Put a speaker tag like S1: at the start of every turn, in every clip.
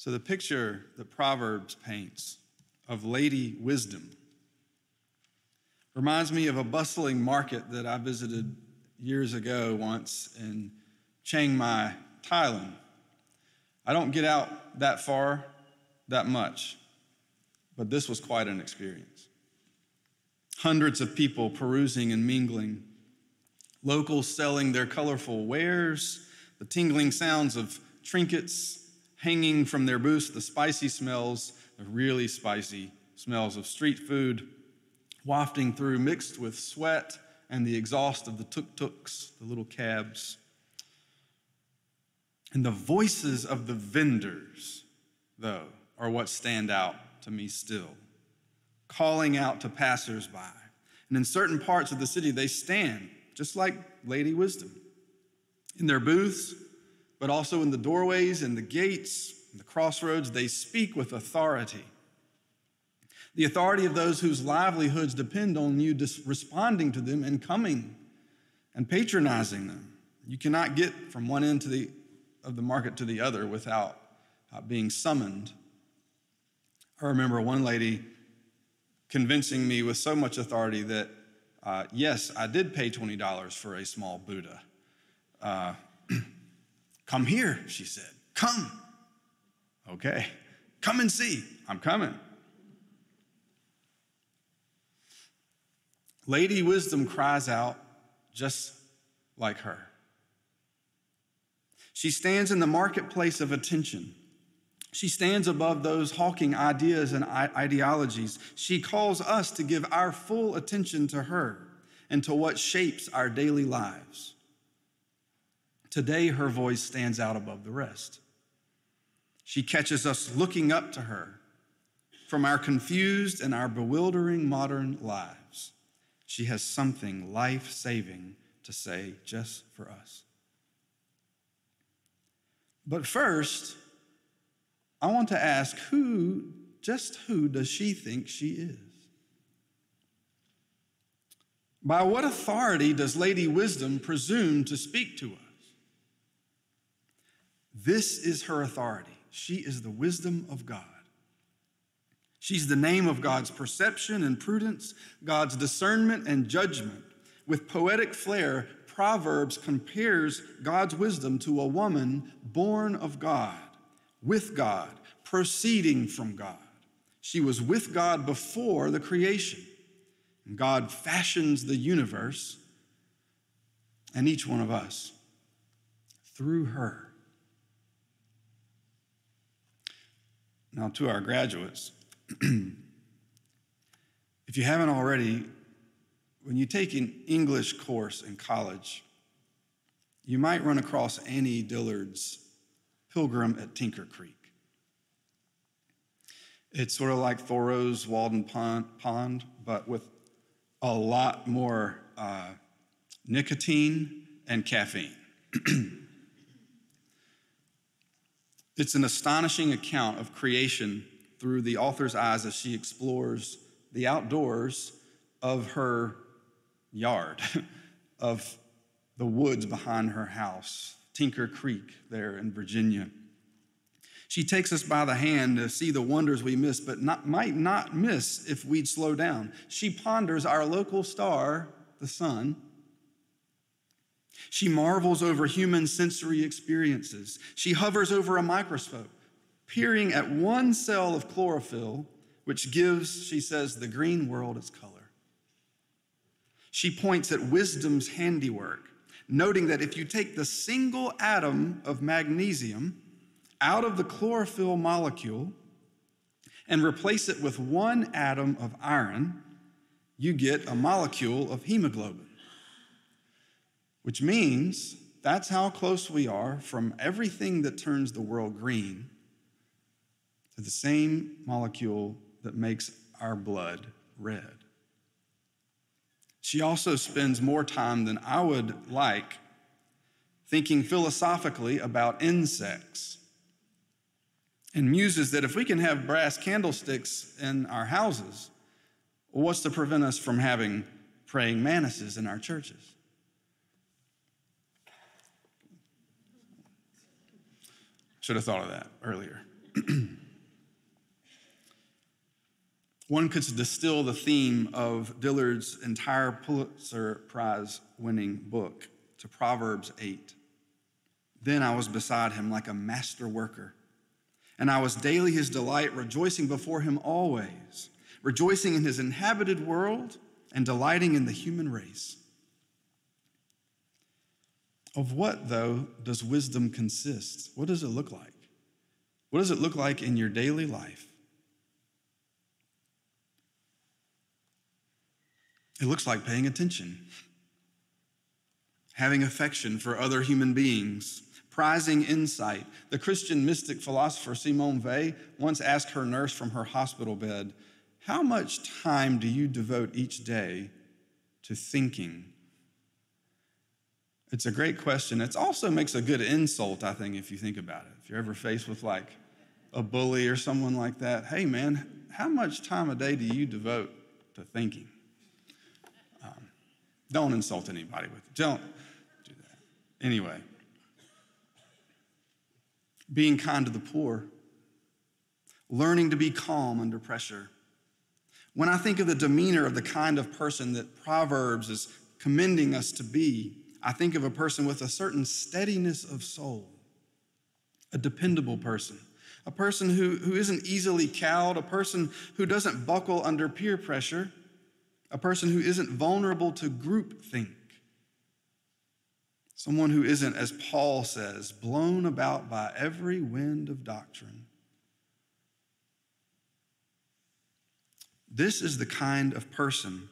S1: So, the picture that Proverbs paints of Lady Wisdom reminds me of a bustling market that I visited years ago once in Chiang Mai, Thailand. I don't get out that far that much, but this was quite an experience. Hundreds of people perusing and mingling, locals selling their colorful wares, the tingling sounds of trinkets hanging from their booths, the spicy smells, the really spicy smells of street food wafting through, mixed with sweat and the exhaust of the tuk tuks, the little cabs. And the voices of the vendors, though, are what stand out to me still, calling out to passersby. And in certain parts of the city, they stand, just like Lady Wisdom, in their booths, but also in the doorways and the gates, the crossroads. They speak with authority. The authority of those whose livelihoods depend on you responding to them and coming and patronizing them. You cannot get from one end to the, of the market to the other without uh, being summoned. I remember one lady convincing me with so much authority that, uh, yes, I did pay $20 for a small Buddha. Uh, come here, she said. Come. Okay. Come and see. I'm coming. Lady Wisdom cries out just like her. She stands in the marketplace of attention. She stands above those hawking ideas and ideologies. She calls us to give our full attention to her and to what shapes our daily lives. Today, her voice stands out above the rest. She catches us looking up to her from our confused and our bewildering modern lives she has something life saving to say just for us. But first, I want to ask who, just who does she think she is? By what authority does Lady Wisdom presume to speak to us? This is her authority. She is the wisdom of God. She's the name of God's perception and prudence, God's discernment and judgment. With poetic flair, Proverbs compares God's wisdom to a woman born of God, with God, proceeding from God. She was with God before the creation. And God fashions the universe and each one of us through her. Now, to our graduates, if you haven't already, when you take an English course in college, you might run across Annie Dillard's Pilgrim at Tinker Creek. It's sort of like Thoreau's Walden Pond, but with a lot more uh, nicotine and caffeine. it's an astonishing account of creation through the author's eyes as she explores the outdoors of her yard, of the woods behind her house, Tinker Creek there in Virginia. She takes us by the hand to see the wonders we miss, but not, might not miss if we'd slow down. She ponders our local star, the sun. She marvels over human sensory experiences. She hovers over a microscope peering at one cell of chlorophyll, which gives, she says, the green world its color. She points at wisdom's handiwork, noting that if you take the single atom of magnesium out of the chlorophyll molecule and replace it with one atom of iron, you get a molecule of hemoglobin, which means that's how close we are from everything that turns the world green to the same molecule that makes our blood red. She also spends more time than I would like thinking philosophically about insects and muses that if we can have brass candlesticks in our houses, what's to prevent us from having praying mantises in our churches? Should have thought of that earlier. One could distill the theme of Dillard's entire Pulitzer Prize winning book to Proverbs 8. Then I was beside him like a master worker, and I was daily his delight, rejoicing before him always, rejoicing in his inhabited world and delighting in the human race. Of what, though, does wisdom consist? What does it look like? What does it look like in your daily life? It looks like paying attention, having affection for other human beings, prizing insight. The Christian mystic philosopher Simone Weil once asked her nurse from her hospital bed, How much time do you devote each day to thinking? It's a great question. It also makes a good insult, I think, if you think about it. If you're ever faced with like a bully or someone like that, hey man, how much time a day do you devote to thinking? Um, don't insult anybody with it. Don't do that. Anyway, being kind to the poor, learning to be calm under pressure. When I think of the demeanor of the kind of person that Proverbs is commending us to be, I think of a person with a certain steadiness of soul, a dependable person, a person who, who isn't easily cowed, a person who doesn't buckle under peer pressure, a person who isn't vulnerable to groupthink, someone who isn't, as Paul says, blown about by every wind of doctrine. This is the kind of person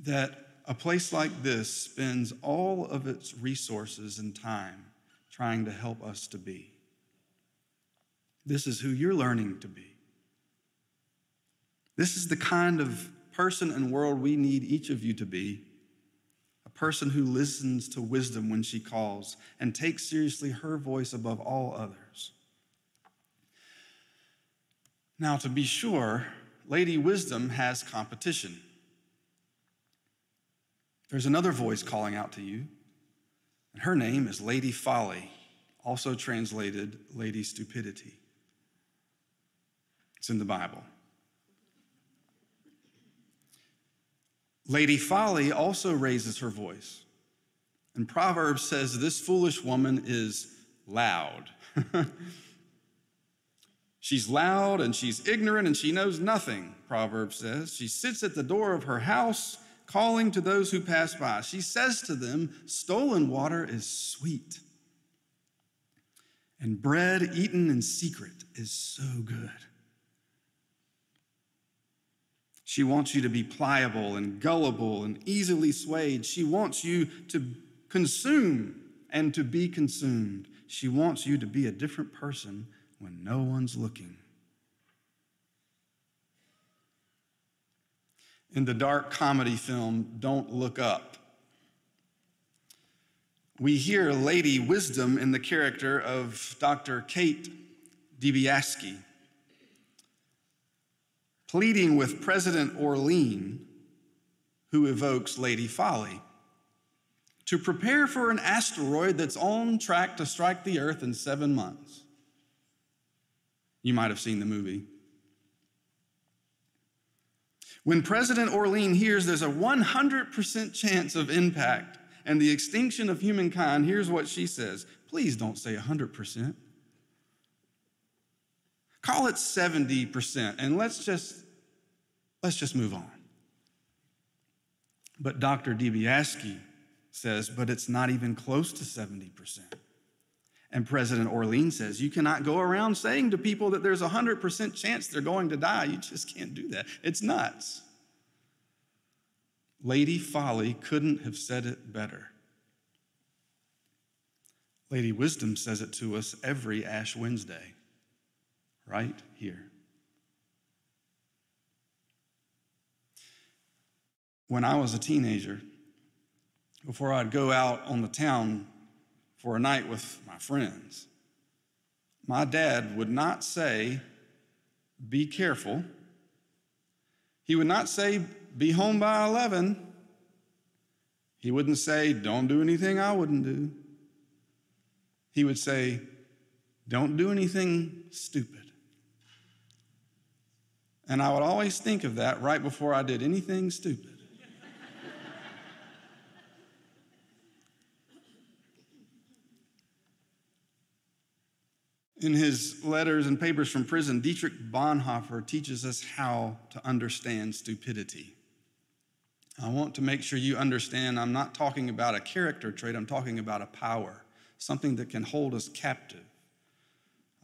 S1: that a place like this spends all of its resources and time trying to help us to be. This is who you're learning to be. This is the kind of person and world we need each of you to be a person who listens to wisdom when she calls and takes seriously her voice above all others. Now, to be sure, Lady Wisdom has competition. There's another voice calling out to you, and her name is Lady Folly, also translated Lady Stupidity. It's in the Bible. Lady Folly also raises her voice. And Proverbs says this foolish woman is loud. she's loud and she's ignorant and she knows nothing, Proverbs says. She sits at the door of her house calling to those who pass by. She says to them, Stolen water is sweet, and bread eaten in secret is so good. She wants you to be pliable and gullible and easily swayed. She wants you to consume and to be consumed. She wants you to be a different person when no one's looking. In the dark comedy film Don't Look Up, we hear Lady Wisdom in the character of Dr. Kate Dibiasky pleading with President Orlean, who evokes Lady Folly, to prepare for an asteroid that's on track to strike the Earth in seven months. You might have seen the movie. When President Orlean hears there's a 100% chance of impact and the extinction of humankind, here's what she says Please don't say 100%. Call it 70%, and let's just let's just move on. But Dr. Dibiasky says, but it's not even close to 70%. And President Orlean says, you cannot go around saying to people that there's a 100% chance they're going to die. You just can't do that. It's nuts. Lady Folly couldn't have said it better. Lady Wisdom says it to us every Ash Wednesday right here. When I was a teenager, before I'd go out on the town for a night with my friends, my dad would not say, Be careful. He would not say, Be home by 11. He wouldn't say, Don't do anything I wouldn't do. He would say, Don't do anything stupid. And I would always think of that right before I did anything stupid. In his letters and papers from prison, Dietrich Bonhoeffer teaches us how to understand stupidity. I want to make sure you understand I'm not talking about a character trait, I'm talking about a power, something that can hold us captive.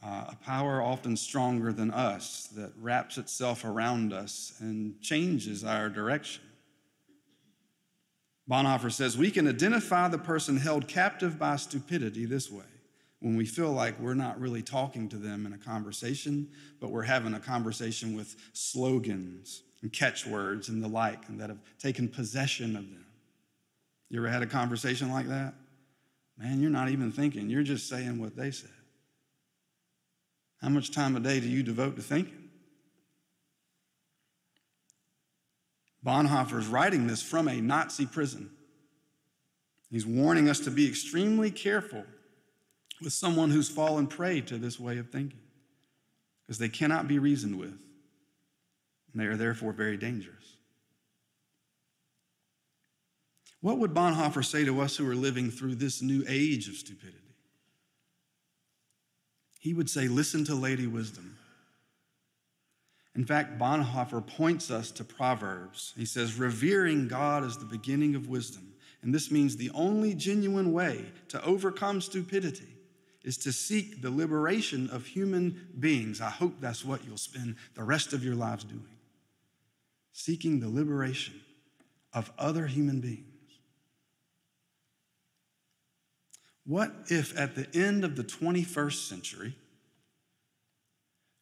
S1: Uh, a power often stronger than us that wraps itself around us and changes our direction. Bonhoeffer says we can identify the person held captive by stupidity this way when we feel like we're not really talking to them in a conversation, but we're having a conversation with slogans and catchwords and the like, and that have taken possession of them. You ever had a conversation like that? Man, you're not even thinking, you're just saying what they said. How much time a day do you devote to thinking? Bonhoeffer is writing this from a Nazi prison. He's warning us to be extremely careful with someone who's fallen prey to this way of thinking because they cannot be reasoned with, and they are therefore very dangerous. What would Bonhoeffer say to us who are living through this new age of stupidity? He would say, Listen to Lady Wisdom. In fact, Bonhoeffer points us to Proverbs. He says, Revering God is the beginning of wisdom. And this means the only genuine way to overcome stupidity is to seek the liberation of human beings. I hope that's what you'll spend the rest of your lives doing seeking the liberation of other human beings. What if at the end of the 21st century,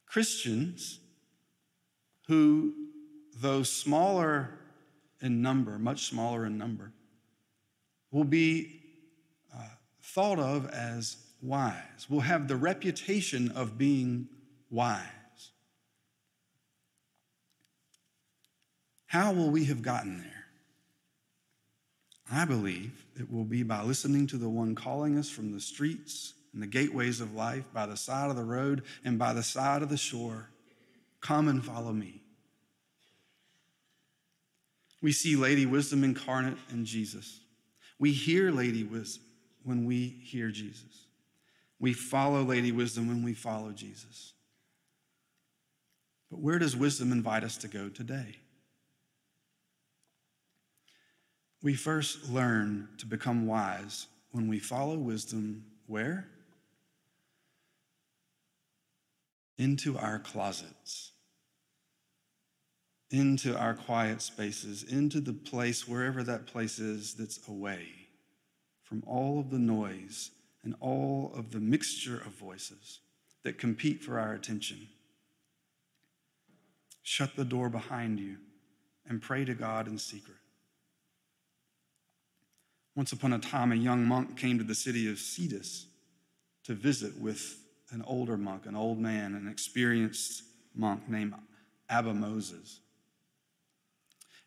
S1: Christians who, though smaller in number, much smaller in number, will be uh, thought of as wise, will have the reputation of being wise. How will we have gotten there? I believe it will be by listening to the one calling us from the streets and the gateways of life, by the side of the road and by the side of the shore. Come and follow me. We see Lady Wisdom incarnate in Jesus. We hear Lady Wisdom when we hear Jesus. We follow Lady Wisdom when we follow Jesus. But where does wisdom invite us to go today? We first learn to become wise when we follow wisdom where? Into our closets, into our quiet spaces, into the place, wherever that place is, that's away from all of the noise and all of the mixture of voices that compete for our attention. Shut the door behind you and pray to God in secret. Once upon a time, a young monk came to the city of Scetis to visit with an older monk, an old man, an experienced monk named Abba Moses.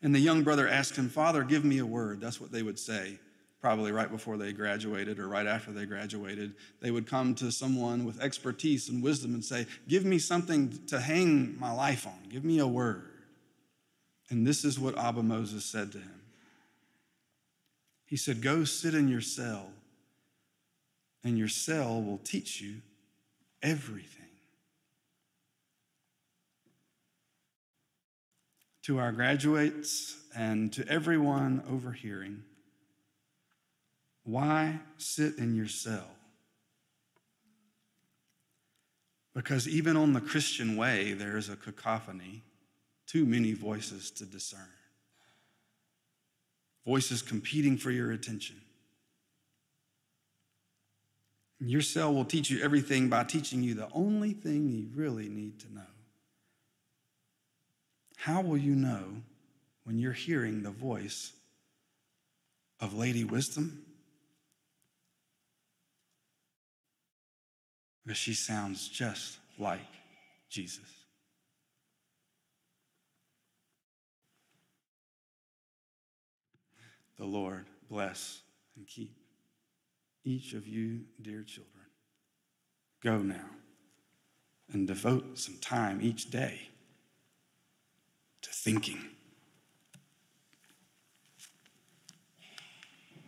S1: And the young brother asked him, Father, give me a word. That's what they would say probably right before they graduated or right after they graduated, they would come to someone with expertise and wisdom and say, Give me something to hang my life on, give me a word. And this is what Abba Moses said to him. He said, Go sit in your cell, and your cell will teach you everything. To our graduates and to everyone overhearing, why sit in your cell? Because even on the Christian way, there is a cacophony, too many voices to discern. Voices competing for your attention. Your cell will teach you everything by teaching you the only thing you really need to know. How will you know when you're hearing the voice of Lady Wisdom? Because she sounds just like Jesus. The Lord bless and keep each of you, dear children. Go now and devote some time each day to thinking.